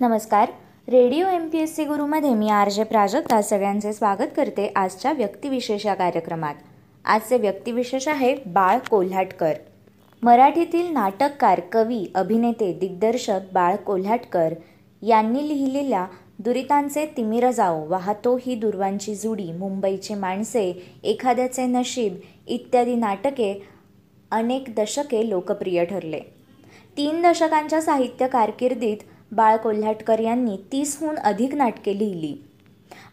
नमस्कार. Radio M P S C गुरुमध्ये मी R J Prajakta सगळ्यांचे स्वागत करते आजच्या व्यक्तिविशेष या कार्यक्रमात. आजचे व्यक्तिविशेष आहे बाळ कोल्हाटकर. मराठीतील नाटककार कवी अभिनेते दिग्दर्शक बाळ कोल्हाटकर यांनी लिहिलेल्या दुरितांचे तिमिर जाओ वाहतो ही दुर्वांची जुडी मुंबईची माणसे एखाद्याचे नशीब इत्यादी नाटके अनेक दशके लोकप्रिय ठरले. तीन दशकांच्या साहित्य कारकिर्दीत बाळ कोल्हाटकर यांनी तीसहून अधिक नाटके लिहिली.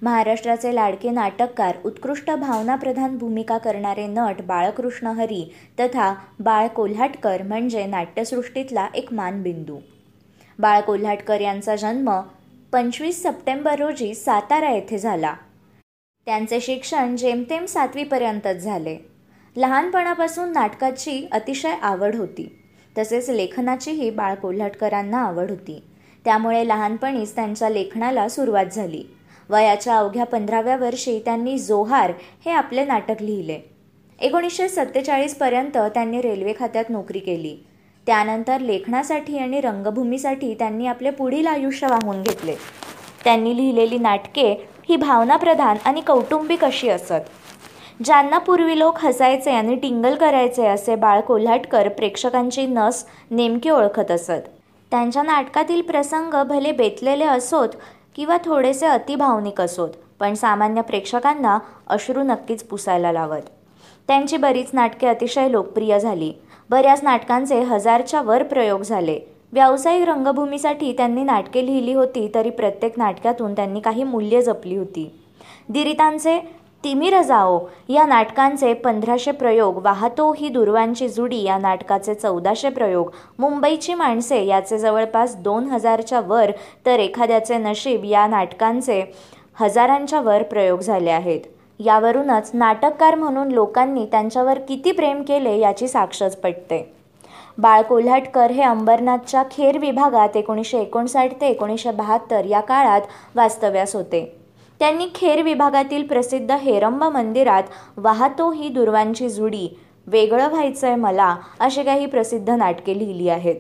महाराष्ट्राचे लाडके नाटककार उत्कृष्ट भावनाप्रधान भूमिका करणारे नट बाळकृष्ण हरी तथा बाळ कोल्हाटकर म्हणजे नाट्यसृष्टीतला एक मानबिंदू. बाळ कोल्हाटकर यांचा जन्म पंचवीस सप्टेंबर रोजी सातारा येथे झाला. त्यांचे शिक्षण जेमतेम सातवीपर्यंतच झाले. लहानपणापासून नाटकाची अतिशय आवड होती. तसेच लेखनाचीही बाळ कोल्हाटकरांना आवड होती. त्यामुळे लहानपणीच त्यांच्या लेखनाला सुरुवात झाली. वयाच्या अवघ्या पंधराव्या वर्षी त्यांनी जोहार हे आपले नाटक लिहिले. एकोणीसशे सत्तेचाळीसपर्यंत त्यांनी रेल्वे खात्यात नोकरी केली. त्यानंतर लेखनासाठी आणि रंगभूमीसाठी त्यांनी आपले पुढील आयुष्य वाहून घेतले. त्यांनी लिहिलेली नाटके ही भावनाप्रधान आणि कौटुंबिक अशी असत. ज्यांना पूर्वी लोक हसायचे आणि टिंगल करायचे असे बाळ कोल्हाटकर प्रेक्षकांची नस नेमकी ओळखत असत. त्यांच्या नाटकातील प्रसंग भले बेतलेले असोत किंवा थोडेसे अतिभावनिक असोत पण सामान्य प्रेक्षकांना अश्रू नक्कीच पुसायला लावत. त्यांची बरीच नाटके अतिशय लोकप्रिय झाली. बऱ्याच नाटकांचे हजारच्या वर प्रयोग झाले. व्यावसायिक रंगभूमीसाठी त्यांनी नाटके लिहिली होती तरी प्रत्येक नाटकातून त्यांनी काही मूल्य जपली होती. दिरितांचे तिमिर जाओ. या नाटकांचे पंधराशे प्रयोग वाहतो ही दुर्वांची जुडी या नाटकाचे चौदाशे प्रयोग. मुंबईची माणसे याचे जवळपास दोन हजारच्या वर तर एखाद्याचे नशीब या नाटकांचे हजारांच्या वर प्रयोग झाले आहेत. यावरूनच नाटककार म्हणून लोकांनी त्यांच्यावर किती प्रेम केले याची साक्षच पटते. बाळ कोल्हाटकर हे अंबरनाथच्या खेर विभागात एकोणीसशे एकोणसाठ ते एकोणीसशे बहात्तर या काळात वास्तव्यास होते. त्यांनी खेर विभागातील प्रसिद्ध हेरंबा मंदिरात वाहतो ही दुर्वांची जुडी वेगळं व्हायचंय मला अशी काही प्रसिद्ध नाटके लिहिली आहेत.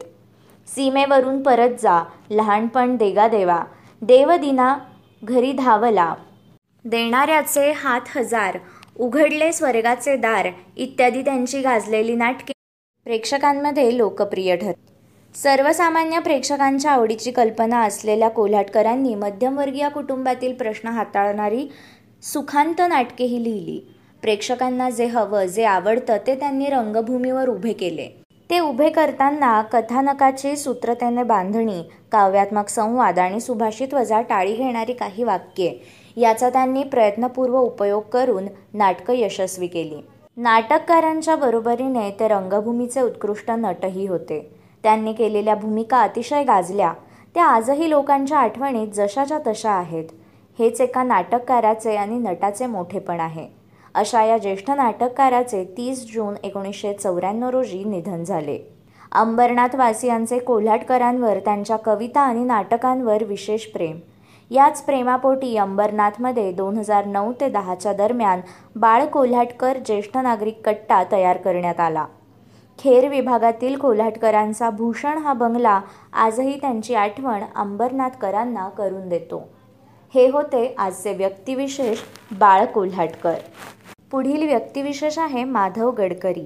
सीमेवरून परत जा लहानपण देगा देवा देवदिना घरी धावला. देणाऱ्याचे हात हजार उघडले स्वर्गाचे दार इत्यादी त्यांची गाजलेली नाटके. प्रेक्षकांमध्ये लोकप्रिय ठर सर्वसामान्य प्रेक्षकांच्या आवडीची कल्पना असलेल्या कोल्हाटकरांनी मध्यमवर्गीय कुटुंबातील प्रश्न हाताळणारी सुखांत नाटकेही लिहिली. प्रेक्षकांना जे हवं जे आवडतं ते त्यांनी रंगभूमीवर उभे केले. ते उभे करताना कथानकाची सूत्रतेने बांधणी काव्यात्मक संवाद आणि सुभाषित वजा टाळी घेणारी काही वाक्ये याचा त्यांनी प्रयत्नपूर्व उपयोग करून नाटकं यशस्वी केली. नाटककारांच्या बरोबरीने ते रंगभूमीचे उत्कृष्ट नटही होते. त्यांनी केलेल्या भूमिका अतिशय गाजल्या. त्या आजही लोकांच्या आठवणीत जशाच्या तशा आहेत. हेच एका नाटककाराचे आणि नटाचे मोठेपण आहे. अशा या ज्येष्ठ नाटककाराचे तीस जून एकोणीसशे चौऱ्याण्णव रोजी निधन झाले. अंबरनाथवासियांचे कोल्हाटकरांवर त्यांच्या कविता आणि नाटकांवर विशेष प्रेम. याच प्रेमापोटी अंबरनाथमध्ये दोन हजार नऊ ते दहाच्या दरम्यान बाळ कोल्हाटकर ज्येष्ठ नागरिक कट्टा तयार करण्यात आला. खेर विभागातील कोल्हाटकरांचा भूषण हा बंगला आजही त्यांची आठवण अंबरनाथकरांना करून देतो. हे होते आजचे व्यक्तिविशेष बाळ कोल्हाटकर. पुढील व्यक्तिविशेष आहे माधव गडकरी.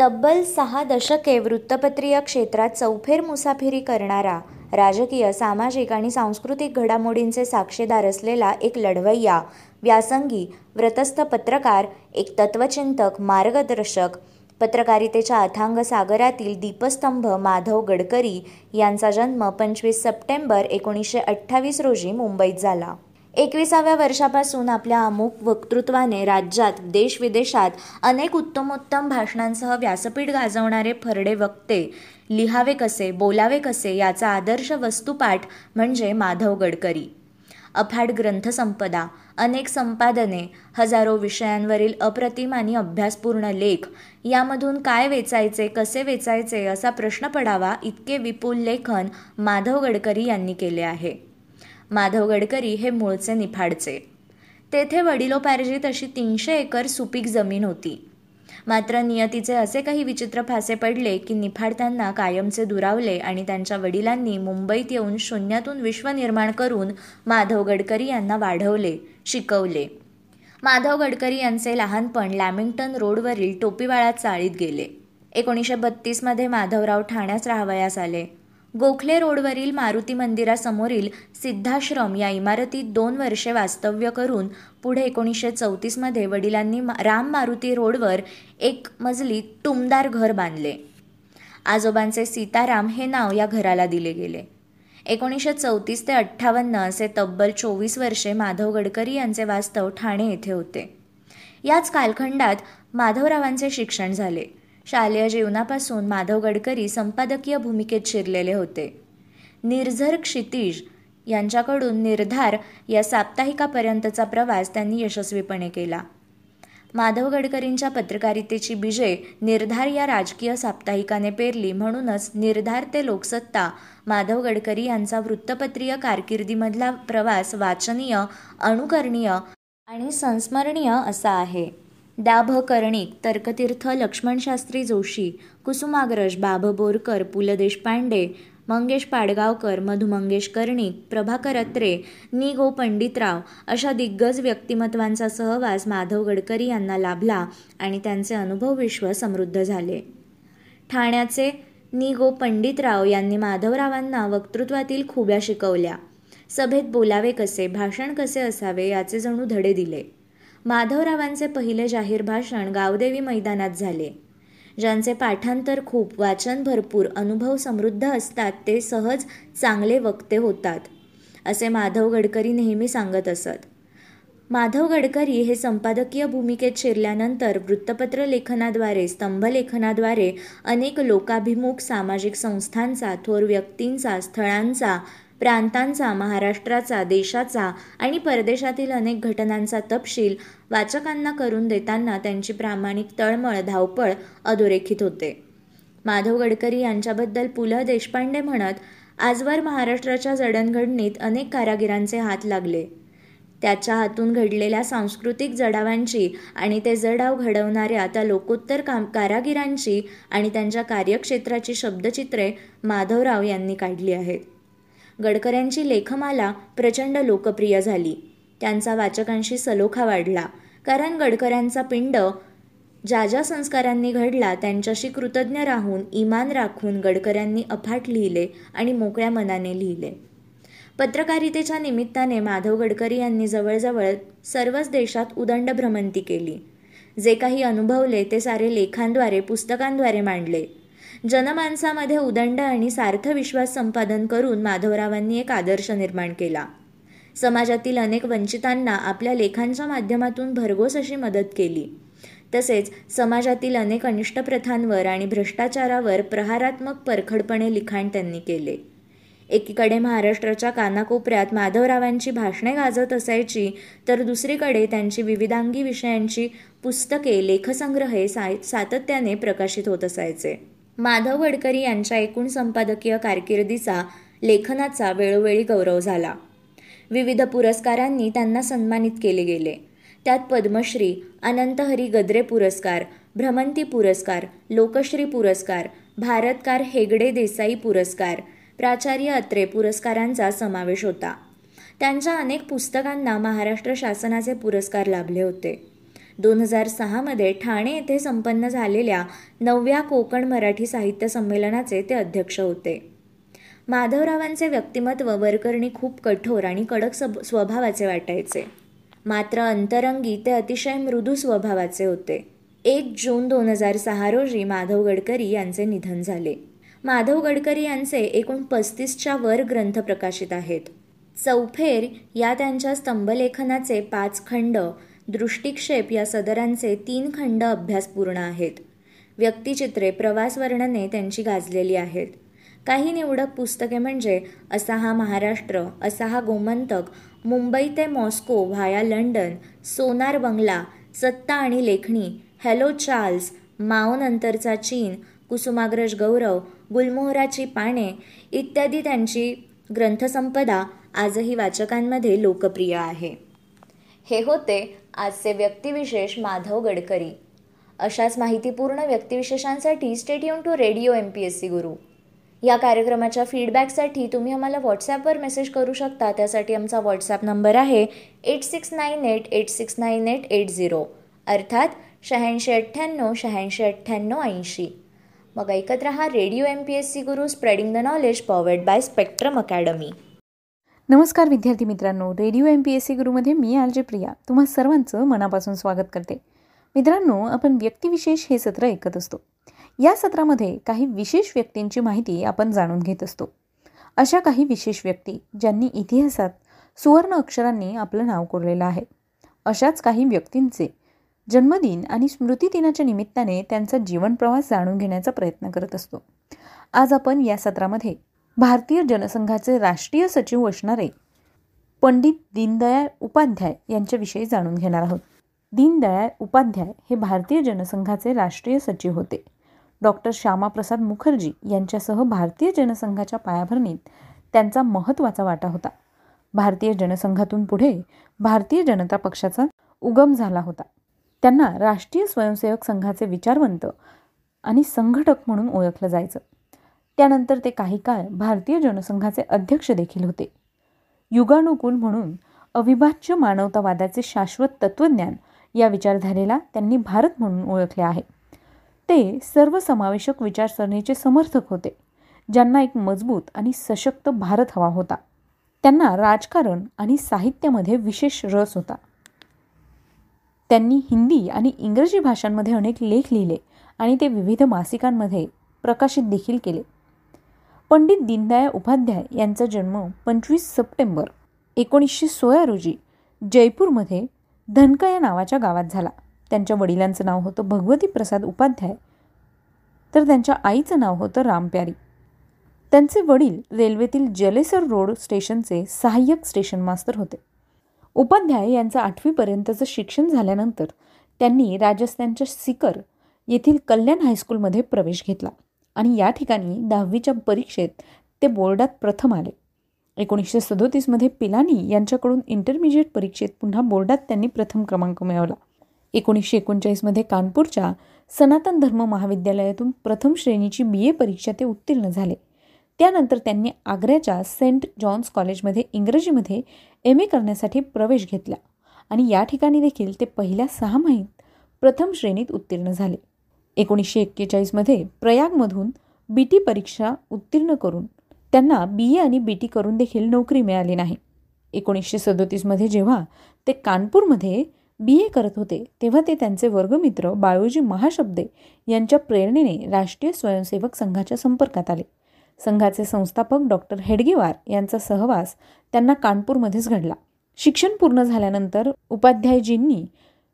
तब्बल सहा दशके वृत्तपत्रीय क्षेत्रात चौफेर मुसाफिरी करणारा राजकीय सामाजिक आणि सांस्कृतिक घडामोडींचे साक्षीदार असलेला एक लढवय्या व्यासंगी व्रतस्थ पत्रकार एक तत्वचिंतक मार्गदर्शक पत्रकारितेच्या अथांग सागरातील दीपस्तंभ माधव गडकरी यांचा जन्म पंचवीस सप्टेंबर एकोणीसशे अठ्ठावीस रोजी मुंबईत झाला. एकविसाव्या वर्षापासून आपल्या अमुक वक्तृत्वाने राज्यात देशविदेशात अनेक उत्तमोत्तम भाषणांसह व्यासपीठ गाजवणारे फरडे वक्ते लिहावे कसे बोलावे कसे याचा आदर्श वस्तुपाठ म्हणजे माधव गडकरी. अफाट ग्रंथसंपदा अनेक संपादने हजारो विषयांवरील अप्रतिम आणि अभ्यासपूर्ण लेख यामधून काय वेचायचे कसे वेचायचे असा प्रश्न पडावा इतके विपुल लेखन माधव गडकरी यांनी केले आहे. माधव गडकरी हे मूळचे निफाडचे. तेथे वडिलोपार्जित अशी तीनशे एकर सुपीक जमीन होती. मात्र नियतीचे असे काही विचित्र फासे पडले की निफाड त्यांना कायमचे दुरावले आणि त्यांच्या वडिलांनी मुंबईत येऊन शून्यातून विश्व निर्माण करून माधव गडकरी यांना वाढवले शिकवले. माधव गडकरी यांचे लहानपण लॅमिंग्टन रोडवरील टोपीवाळा चाळीत गेले. एकोणीसशे बत्तीसमध्ये माधवराव ठाण्यास राहावयास आले. गोखले रोडवरील मारुती मंदिरासमोरील सिद्धाश्रम या इमारतीत दोन वर्षे वास्तव्य करून पुढे एकोणीसशे चौतीसमध्ये वडिलांनी राम मारुती रोडवर एक मजली टुमदार घर बांधले. आजोबांचे सीताराम हे नाव या घराला दिले गेले. एकोणीसशे चौतीस ते अठ्ठावन्न असे तब्बल चोवीस वर्षे माधव गडकरी यांचे वास्तव ठाणे येथे होते. याच कालखंडात माधवरावांचे शिक्षण झाले. शालेय जीवनापासून माधव गडकरी संपादकीय भूमिकेत शिरलेले होते. निर्झर क्षितिज यांच्याकडून निर्धार या साप्ताहिकापर्यंतचा प्रवास त्यांनी यशस्वीपणे केला. माधव गडकरींच्या पत्रकारितेची बीजे निर्धार या राजकीय साप्ताहिकाने पेरली म्हणूनच निर्धार ते लोकसत्ता माधव गडकरी यांचा वृत्तपत्रीय कारकिर्दीमधला प्रवास वाचनीय अनुकरणीय आणि संस्मरणीय असा आहे. दाभ कर्णिक तर्कतीर्थ लक्ष्मणशास्त्री जोशी कुसुमाग्रज बाभ बोरकर पु ल देशपांडे मंगेश पाडगावकर मधु मंगेश कर्णिक प्रभाकर अत्रे नि गो पंडितराव अशा दिग्गज व्यक्तिमत्वांचा सहवास माधव गडकरी यांना लाभला आणि त्यांचे अनुभव विश्व समृद्ध झाले. ठाण्याचे नि गो पंडितराव यांनी माधवरावांना वक्तृत्वातील खुब्या शिकवल्या. सभेत बोलावे कसे भाषण कसे असावे याचे जणू धडे दिले. माधवरावांचे पहिले जाहीर भाषण गावदेवी मैदानात झाले. ज्यांचे पाठांतर खूप वाचन भरपूर अनुभव समृद्ध असतात ते सहज चांगले वक्ते होतात असे माधव गडकरी नेहमी सांगत असत. माधव गडकरी हे संपादकीय भूमिकेत शिरल्यानंतर वृत्तपत्र लेखनाद्वारे स्तंभलेखनाद्वारे अनेक लोकाभिमुख सामाजिक संस्थांचा थोर व्यक्तींचा स्थळांचा प्रांतांचा महाराष्ट्राचा देशाचा आणि परदेशातील अनेक घटनांचा तपशील वाचकांना करून देताना त्यांची प्रामाणिक तळमळ धावपळ अधोरेखित होते. माधव गडकरी यांच्याबद्दल पु ल देशपांडे म्हणत आजवर महाराष्ट्राच्या जडणघडणीत अनेक कारागिरांचे हात लागले. त्याच्या हातून घडलेल्या सांस्कृतिक जडावांची आणि ते जडाव घडवणाऱ्या त्या लोकोत्तर काम कारागिरांची आणि त्यांच्या कार्यक्षेत्राची शब्दचित्रे माधवराव यांनी काढली आहेत. गडकऱ्यांची लेखमाला प्रचंड लोकप्रिय झाली. त्यांचा वाचकांशी सलोखा वाढला. कारण गडकऱ्यांचा पिंड ज्या ज्या संस्कारांनी घडला त्यांच्याशी कृतज्ञ राहून इमान राखून गडकऱ्यांनी अफाट लिहिले आणि मोकळ्या मनाने लिहिले. पत्रकारितेच्या निमित्ताने माधव गडकरी यांनी जवळजवळ सर्वच देशात उदंड भ्रमंती केली. जे काही अनुभवले ते सारे लेखांद्वारे पुस्तकांद्वारे मांडले. जनमानसामध्ये उदंड आणि सार्थ विश्वास संपादन करून माधवरावांनी एक आदर्श निर्माण केला. समाजातील अनेक वंचितांना आपल्या लेखांच्या माध्यमातून भरघोस अशी मदत केली. तसेच समाजातील अनेक अनिष्ट प्रथांवर आणि भ्रष्टाचारावर प्रहारात्मक परखडपणे लिखाण त्यांनी केले. एकीकडे महाराष्ट्राच्या कानाकोपऱ्यात माधवरावांची भाषणे गाजत असायची तर दुसरीकडे त्यांची विविधांगी विषयांची पुस्तके लेखसंग्रहे सा सातत्याने प्रकाशित होत असायचे. माधव गडकरी यांच्या एकूण संपादकीय कारकिर्दीचा लेखनाचा वेळोवेळी गौरव झाला. विविध पुरस्कारांनी त्यांना सन्मानित केले गेले. त्यात पद्मश्री अनंतहरी गद्रे पुरस्कार भ्रमंती पुरस्कार लोकश्री पुरस्कार भारतकार हेगडे देसाई पुरस्कार प्राचार्य अत्रे पुरस्कारांचा समावेश होता. त्यांच्या अनेक पुस्तकांना महाराष्ट्र शासनाचे पुरस्कार लाभले होते. दोन हजार सहामध्ये ठाणे येथे संपन्न झालेल्या नवव्या कोकण मराठी साहित्य संमेलनाचे ते अध्यक्ष होते. माधवरावांचे व्यक्तिमत्व वरकरणी खूप कठोर आणि कडक स्वभावाचे वाटायचे. मात्र अंतरंगी ते अतिशय मृदू स्वभावाचे होते. एक जून दोन हजार सहा रोजी माधव गडकरी यांचे निधन झाले. माधव गडकरी यांचे एकूण पस्तीसच्या वर ग्रंथ प्रकाशित आहेत. चौफेर या त्यांच्या स्तंभलेखनाचे पाच खंड दृष्टिक्षेप या सदरांचे तीन खंड अभ्यासपूर्ण आहेत. व्यक्तिचित्रे प्रवास वर्णने त्यांची गाजलेली आहेत. काही निवडक पुस्तके म्हणजे असा हा महाराष्ट्र असा हा गोमंतक मुंबई ते मॉस्को व्हाया लंडन सोनार बंगला सत्ता आणि लेखणी हॅलो चार्ल्स माओनंतरचा चीन कुसुमाग्रज गौरव गुलमोहराची पाने इत्यादी त्यांची ग्रंथसंपदा आजही वाचकांमध्ये लोकप्रिय आहे. हे होते आजचे व्यक्तिविशेष माधव गडकरी. अशाच माहितीपूर्ण व्यक्तिविशेषांसाठी stay tuned to radio M P S C Guru. या कार्यक्रमाच्या फीडबॅकसाठी तुम्ही आम्हाला व्हॉट्सॲपवर मेसेज करू शकता. त्यासाठी आमचा व्हॉट्सॲप नंबर आहे eight six nine eight eight six nine eight eight zero अर्थात शहाऐंशी अठ्ठ्याण्णव शहाऐंशी अठ्ठ्याण्णव ऐंशी. मग ऐकत रहा radio M P S C Guru spreading the knowledge powered by Spectrum academy नमस्कार विद्यार्थी मित्रांनो radio M P S C गुरुमध्ये मी आर जे प्रिया तुम्हा सर्वांचं मनापासून स्वागत करते. मित्रांनो आपण व्यक्तिविशेष हे सत्र ऐकत असतो. या सत्रामध्ये काही विशेष व्यक्तींची माहिती आपण जाणून घेत असतो. अशा काही विशेष व्यक्ती ज्यांनी इतिहासात सुवर्ण अक्षरांनी आपलं नाव कोरलेलं आहे. अशाच काही व्यक्तींचे जन्मदिन आणि स्मृतिदिनाच्या निमित्ताने त्यांचा जीवनप्रवास जाणून घेण्याचा प्रयत्न करत असतो. आज आपण या सत्रामध्ये भारतीय जनसंघाचे राष्ट्रीय सचिव असणारे पंडित दीनदयाळ उपाध्याय यांच्याविषयी जाणून घेणार आहोत. दीनदयाळ उपाध्याय हे भारतीय जनसंघाचे राष्ट्रीय सचिव होते. डॉक्टर श्यामाप्रसाद मुखर्जी यांच्यासह भारतीय जनसंघाच्या पायाभरणीत त्यांचा महत्त्वाचा वाटा होता. भारतीय जनसंघातून पुढे भारतीय जनता पक्षाचा उगम झाला होता. त्यांना राष्ट्रीय स्वयंसेवक संघाचे विचारवंत आणि संघटक म्हणून ओळखलं जायचं. त्यानंतर ते काही काळ भारतीय जनसंघाचे अध्यक्ष देखील होते. युगानुकूल म्हणून अविभाज्य मानवतावादाचे शाश्वत तत्त्वज्ञान या विचारधारेला त्यांनी भारत म्हणून ओळखले आहे. ते सर्वसमावेशक विचारसरणीचे समर्थक होते ज्यांना एक मजबूत आणि सशक्त भारत हवा होता. त्यांना राजकारण आणि साहित्यामध्ये विशेष रस होता. त्यांनी हिंदी आणि इंग्रजी भाषांमध्ये अनेक लेख लिहिले आणि ते विविध मासिकांमध्ये प्रकाशित देखील केले. पंडित दीनदयाळ उपाध्याय यांचा जन्म पंचवीस सप्टेंबर एकोणीसशे सोळा रोजी जयपूरमध्ये धनका या नावाच्या गावात झाला. त्यांच्या वडिलांचं नाव होतं भगवती प्रसाद उपाध्याय तर त्यांच्या आईचं नाव होतं रामप्यारी त्यांचे वडील रेल्वेतील जलेसर रोड स्टेशनचे सहाय्यक स्टेशन मास्तर होते. उपाध्याय यांचं आठवीपर्यंतचं शिक्षण झाल्यानंतर त्यांनी राजस्थानच्या सिकर येथील कल्याण हायस्कूलमध्ये प्रवेश घेतला. आणि या ठिकाणी दहावीच्या परीक्षेत ते बोर्डात प्रथम आले. एकोणीसशे सदोतीसमध्ये पिलानी यांच्याकडून इंटरमिजिएट परीक्षेत पुन्हा बोर्डात त्यांनी प्रथम क्रमांक मिळवला. एकोणीसशे एकोणचाळीसमध्ये कानपूरच्या सनातन धर्म महाविद्यालयातून प्रथम श्रेणीची बी ए परीक्षा ते उत्तीर्ण झाले. त्यानंतर त्यांनी आग्र्याच्या सेंट जॉन्स कॉलेजमध्ये इंग्रजीमध्ये एम ए करण्यासाठी प्रवेश घेतला आणि या ठिकाणी देखील ते पहिल्या सहा महिन्यात प्रथम श्रेणीत उत्तीर्ण झाले. एकोणीसशे एक्केचाळीसमध्ये प्रयागमधून बी टी परीक्षा उत्तीर्ण करून त्यांना बी ए आणि बी टी करून देखील नोकरी मिळाली नाही. एकोणीसशे सदोतीसमध्ये जेव्हा ते कानपूरमध्ये बी ए करत होते तेव्हा ते त्यांचे वर्गमित्र बायोजी महाशब्दे यांच्या प्रेरणेने राष्ट्रीय स्वयंसेवक संघाच्या संपर्कात आले. संघाचे संस्थापक डॉक्टर हेडगेवार यांचा सहवास त्यांना कानपूरमध्येच घडला. शिक्षण पूर्ण झाल्यानंतर उपाध्यायजींनी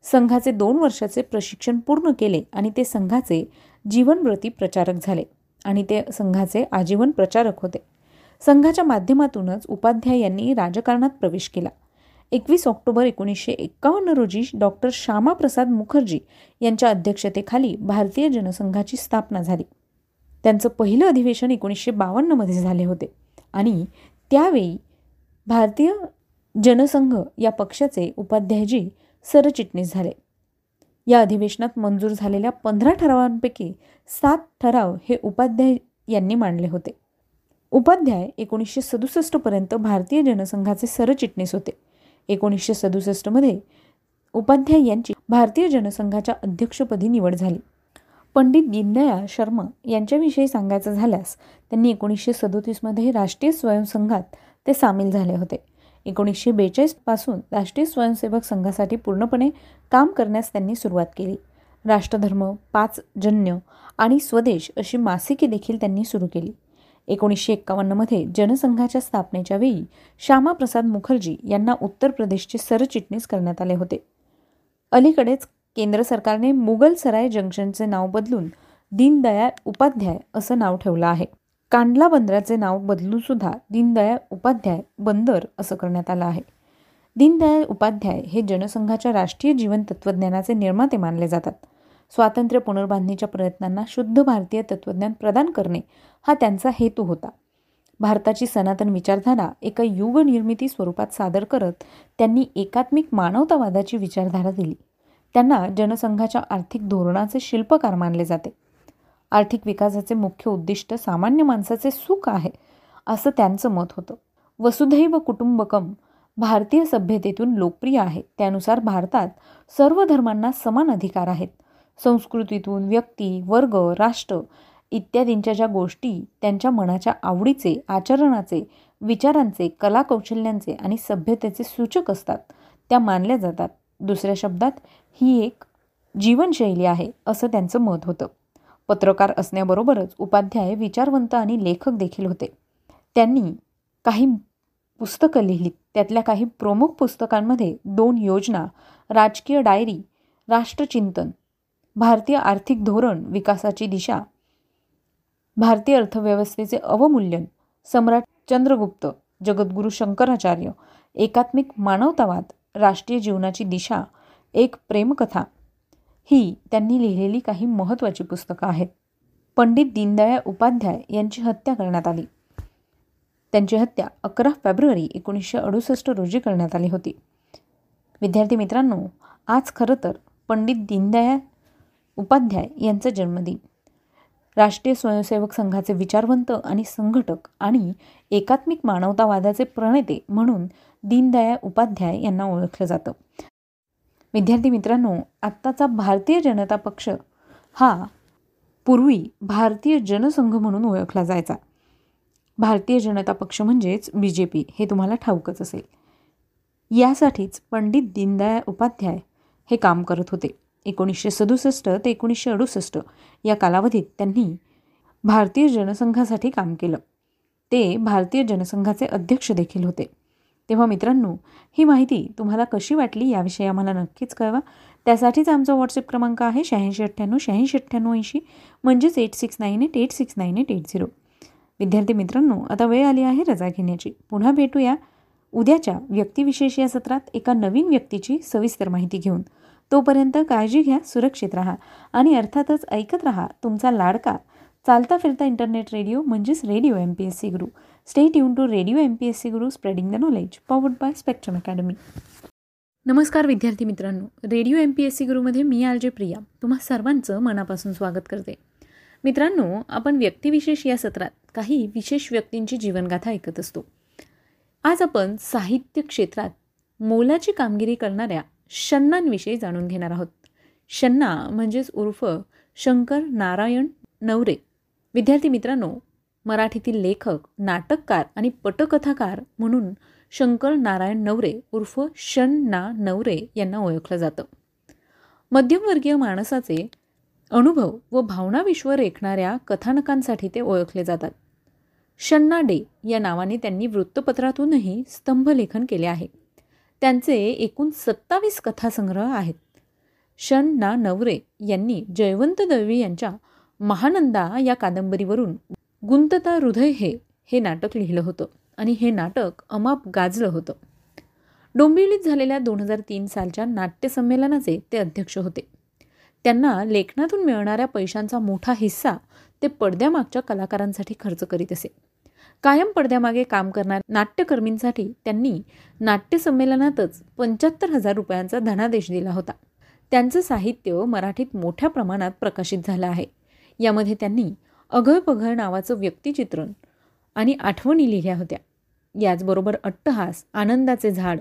संघाचे दोन वर्षाचे प्रशिक्षण पूर्ण केले आणि ते संघाचे जीवनव्रती प्रचारक झाले आणि ते संघाचे आजीवन प्रचारक होते. संघाच्या माध्यमातूनच उपाध्याय यांनी राजकारणात प्रवेश केला. एकवीस ऑक्टोबर एकोणीसशे एक्कावन्न रोजी डॉक्टर श्यामाप्रसाद मुखर्जी यांच्या अध्यक्षतेखाली भारतीय जनसंघाची स्थापना झाली. त्यांचं पहिलं अधिवेशन एकोणीसशे बावन्नमध्ये झाले होते आणि त्यावेळी भारतीय जनसंघ या पक्षाचे उपाध्यायजी सरचिटणीस झाले. या अधिवेशनात मंजूर झालेल्या पंधरा ठरावांपैकी सात ठराव हे उपाध्याय यांनी मांडले होते. उपाध्याय एकोणीसशे सदुसष्टपर्यंत भारतीय जनसंघाचे सरचिटणीस होते. एकोणीसशे सदुसष्टमध्ये उपाध्याय यांची भारतीय जनसंघाच्या अध्यक्षपदी निवड झाली. पंडित दीनदयाळ शर्मा यांच्याविषयी सांगायचं झाल्यास त्यांनी एकोणीसशे सदोतीसमध्ये राष्ट्रीय स्वयंसंघात ते सामील झाले होते. एकोणीसशे बेचाळीसपासून राष्ट्रीय स्वयंसेवक संघासाठी पूर्णपणे काम करण्यास त्यांनी सुरुवात केली. राष्ट्रधर्म पाच जन्य आणि स्वदेश अशी मासिके देखील त्यांनी सुरू केली. एकोणीसशे एक्कावन्नमध्ये जनसंघाच्या स्थापनेच्या वेळी श्यामाप्रसाद मुखर्जी यांना उत्तर प्रदेशचे सरचिटणीस करण्यात आले होते. अलीकडेच केंद्र सरकारने मुघल सराय जंक्शनचे नाव बदलून दीनदयाळ उपाध्याय असं नाव ठेवलं आहे. कांडला बंदराचे नाव बदलून सुद्धा दीनदयाळ उपाध्याय बंदर असं करण्यात आलं आहे. दीनदयाळ उपाध्याय हे जनसंघाच्या राष्ट्रीय जीवन तत्त्वज्ञानाचे निर्माते मानले जातात. स्वातंत्र्य पुनर्बांधणीच्या प्रयत्नांना शुद्ध भारतीय तत्त्वज्ञान प्रदान करणे हा त्यांचा हेतू होता. भारताची सनातन विचारधारा एका युगनिर्मिती स्वरूपात सादर करत त्यांनी एकात्मिक मानवतावादाची विचारधारा दिली. त्यांना जनसंघाच्या आर्थिक धोरणाचे शिल्पकार मानले जाते. आर्थिक विकासाचे मुख्य उद्दिष्ट सामान्य माणसाचे सुख आहे असं त्यांचं मत होतं. वसुधैव कुटुंबकम भारतीय सभ्यतेतून लोकप्रिय आहे. त्यानुसार भारतात सर्व धर्मांना समान अधिकार आहेत. संस्कृतीतून व्यक्ती वर्ग राष्ट्र इत्यादींच्या ज्या गोष्टी त्यांच्या मनाच्या आवडीचे आचरणाचे विचारांचे कलाकौशल्यांचे आणि सभ्यतेचे सूचक असतात त्या मानल्या जातात. दुसऱ्या शब्दात ही एक जीवनशैली आहे असं त्यांचं मत होतं. पत्रकार असण्याबरोबरच उपाध्याय विचारवंत आणि लेखक देखील होते. त्यांनी काही पुस्तकं लिहिली त्यातल्या काही प्रमुख पुस्तकांमध्ये दोन योजना राजकीय डायरी राष्ट्रचिंतन भारतीय आर्थिक धोरण विकासाची दिशा भारतीय अर्थव्यवस्थेचे अवमूल्यन सम्राट चंद्रगुप्त जगद्गुरू शंकराचार्य एकात्मिक मानवतावाद राष्ट्रीय जीवनाची दिशा एक प्रेमकथा ही त्यांनी लिहिलेली काही महत्त्वाची पुस्तकं आहेत. पंडित दीनदयाळ उपाध्याय यांची हत्या करण्यात आली. त्यांची हत्या अकरा फेब्रुवारी एकोणीसशे अडुसष्ट रोजी करण्यात आली होती. विद्यार्थी मित्रांनो आज खरं तर पंडित दीनदयाळ उपाध्याय यांचा जन्मदिन. राष्ट्रीय स्वयंसेवक संघाचे विचारवंत आणि संघटक आणि एकात्मिक मानवतावादाचे प्रणेते म्हणून दीनदयाळ उपाध्याय यांना ओळखलं जातं. विद्यार्थी मित्रांनो आत्ताचा भारतीय जनता पक्ष हा पूर्वी भारतीय जनसंघ म्हणून ओळखला जायचा. भारतीय जनता पक्ष म्हणजेच बी जे पी हे तुम्हाला ठाऊकच असेल. यासाठीच पंडित दीनदयाळ उपाध्याय हे काम करत होते. एकोणीसशे सदुसष्ट ते एकोणीसशे अडुसष्ट या कालावधीत त्यांनी भारतीय जनसंघासाठी काम केलं. ते भारतीय जनसंघाचे अध्यक्ष देखील होते. तेव्हा मित्रांनो ही माहिती तुम्हाला कशी वाटली याविषयी आम्हाला नक्कीच कळवा. त्यासाठीच आमचा व्हॉट्सअप क्रमांक आहे शहाऐंशी अठ्ठ्याण्णव शहाऐंशी अठ्ठ्याण्णव ऐंशी म्हणजेच eight six nine eight eight six nine eight eight zero विद्यार्थी मित्रांनो आता वेळ आली आहे रजा घेण्याची. पुन्हा भेटूया उद्याच्या व्यक्तिविशेष या सत्रात एका नवीन व्यक्तीची सविस्तर माहिती घेऊन. तोपर्यंत काळजी घ्या सुरक्षित राहा आणि अर्थातच ऐकत राहा तुमचा लाडका चालता फिरता इंटरनेट रेडिओ म्हणजेच radio M P S C Guru stay tune to radio M P S C Guru spreading the knowledge powered by Spectrum academy नमस्कार विद्यार्थी मित्रांनो. Radio M P S C गुरुमध्ये मी आर जे प्रिया. तुम्हा सर्वांचं मनापासून स्वागत करते. मित्रांनो आपण व्यक्तिविशेष या सत्रात काही विशेष व्यक्तींची जीवनगाथा ऐकत असतो. आज आपण साहित्य क्षेत्रात मोलाची कामगिरी करणाऱ्या शन्नांविषयी जाणून घेणार आहोत. शन्ना म्हणजेच उर्फ शंकर नारायण नवरे. विद्यार्थी मित्रांनो मराठीतील लेखक नाटककार आणि पटकथाकार म्हणून शंकर नारायण नवरे उर्फ शन्ना नवरे यांना ओळखलं जातं. मध्यमवर्गीय माणसाचे अनुभव व भावनाविश्व रेखणाऱ्या कथानकांसाठी ते ओळखले जातात. शन्ना डे या नावाने त्यांनी वृत्तपत्रातूनही स्तंभलेखन केले आहे. त्यांचे एकूण सत्तावीस कथासंग्रह आहेत. शन ना नवरे यांनी जयवंत दळवी यांच्या महानंदा या कादंबरीवरून गुंतता हृदय हे हे नाटक लिहिलं होतं आणि हे नाटक अमाप गाजलं होतं. डोंबिवलीत झालेल्या दोन हजार तीन सालच्या नाट्यसंमेलनाचे ते अध्यक्ष होते. त्यांना लेखनातून मिळणाऱ्या पैशांचा मोठा हिस्सा ते पडद्यामागच्या कलाकारांसाठी खर्च करीत असे. कायम पडद्यामागे काम करणाऱ्या नाट्यकर्मींसाठी त्यांनी नाट्यसंमेलनातच पंच्याहत्तर हजार रुपयांचा धनादेश दिला होता. त्यांचं साहित्य मराठीत मोठ्या प्रमाणात प्रकाशित झालं आहे. यामध्ये त्यांनी अघळपघळ नावाचं व्यक्तिचित्रण आणि आठवणी लिहिल्या होत्या. याचबरोबर अट्टहास आनंदाचे झाड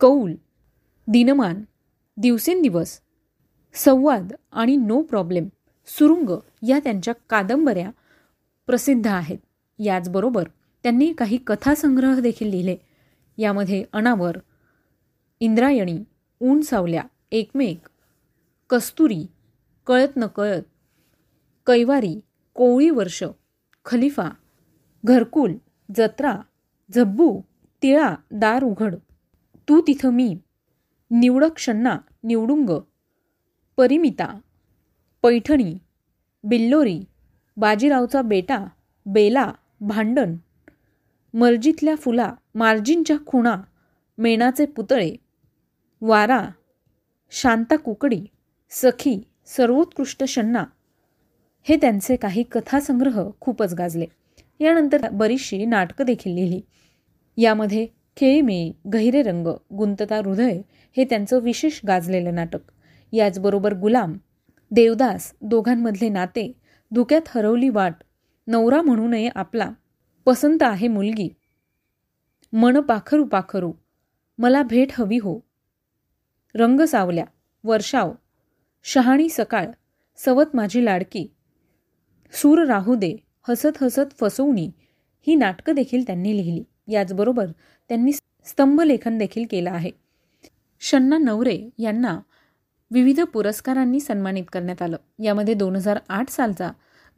कौल दिनमान दिवसेंदिवस संवाद आणि नो प्रॉब्लेम सुरुंग या त्यांच्या कादंबऱ्या प्रसिद्ध आहेत. याचबरोबर त्यांनी काही कथासंग्रह देखील लिहिले. यामध्ये अनावर इंद्रायणी ऊन सावल्या एकमेक कस्तुरी कळत न कळत कैवारी कोळी वर्ष खलिफा घरकुल जत्रा झब्बू तिळा दार उघड. तू तिथं मी निवडक शन्ना निवडुंग परिमिता पैठणी बिल्लोरी बाजीरावचा बेटा बेला भांडण मर्जीतल्या फुला मार्जिनच्या खुणा मेणाचे पुतळे वारा शांता कुकडी सखी सर्वोत्कृष्ट शन्ना हे त्यांचे काही कथासंग्रह खूपच गाजले. यानंतर बरीचशी नाटकं देखील लिहिली. यामध्ये खेळीमेळी गहिरे रंग गुंतता हृदय हे त्यांचं विशेष गाजलेलं नाटक. याचबरोबर गुलाम देवदास दोघांमधले नाते धुक्यात हरवली वाट नवरा म्हणू नये आपला पसंत आहे मुलगी मन पाखरू पाखरू मला भेट हवी हो रंग सावल्या वर्षाव शहाणी सकाळ सवत माझी लाडकी सूर राहू दे हसत हसत फसवणी. ही नाटकं देखील त्यांनी लिहिली. याचबरोबर त्यांनी स्तंभलेखन देखील केलं आहे. शन्ना नवरे यांना विविध पुरस्कारांनी सन्मानित करण्यात आलं. यामध्ये दोन हजार आठ सालचा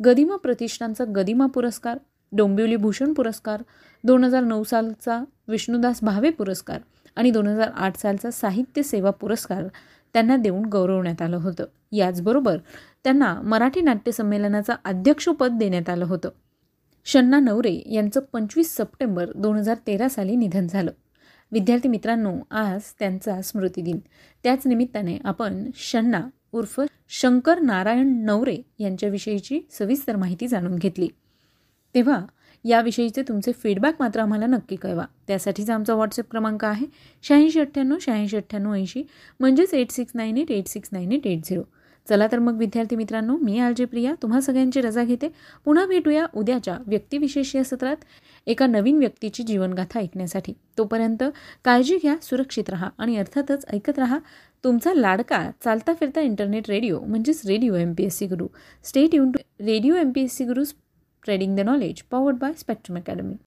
गदिमा प्रतिष्ठानचा गदिमा पुरस्कार डोंबिवली भूषण पुरस्कार दोन हजार नऊ सालचा विष्णुदास भावे पुरस्कार आणि दोन हजार आठ सालचा साहित्य सेवा पुरस्कार त्यांना देऊन गौरवण्यात आलं होतं. याचबरोबर त्यांना मराठी नाट्यसंमेलनाचं अध्यक्षपद देण्यात आलं होतं. शन्ना नवरे यांचं पंचवीस सप्टेंबर दोन हजार तेरा साली निधन झालं. विद्यार्थी मित्रांनो आज त्यांचा स्मृतिदिन त्याच निमित्ताने आपण शन्ना उर्फ शंकर नारायण नवरे यांच्याविषयीची सविस्तर माहिती जाणून घेतली. तेव्हा याविषयीचे तुमचे फीडबॅक मात्र आम्हाला नक्की कळवा. त्यासाठीचा आमचा व्हॉट्सअप क्रमांक आहे शहाऐंशी अठ्ठ्याण्णव शहाऐंशी अठ्ठ्याण्णव ऐंशी म्हणजेच eight six nine eight eight six nine eight eight zero चला तर मग विद्यार्थी मित्रांनो मी आलजे प्रिया तुम्हा सगळ्यांची रजा घेते. पुन्हा भेटूया उद्याच्या व्यक्तिविशेष या सत्रात एका नवीन व्यक्तीची जीवनगाथा ऐकण्यासाठी. तोपर्यंत काळजी घ्या सुरक्षित राहा आणि अर्थातच ऐकत राहा. तुमचा लाडका चालता फिरता इंटरनेट रेडिओ म्हणजेच radio M P S C Guru. Stay tune to radio M P S C Guru spreading the knowledge powered by Spectrum academy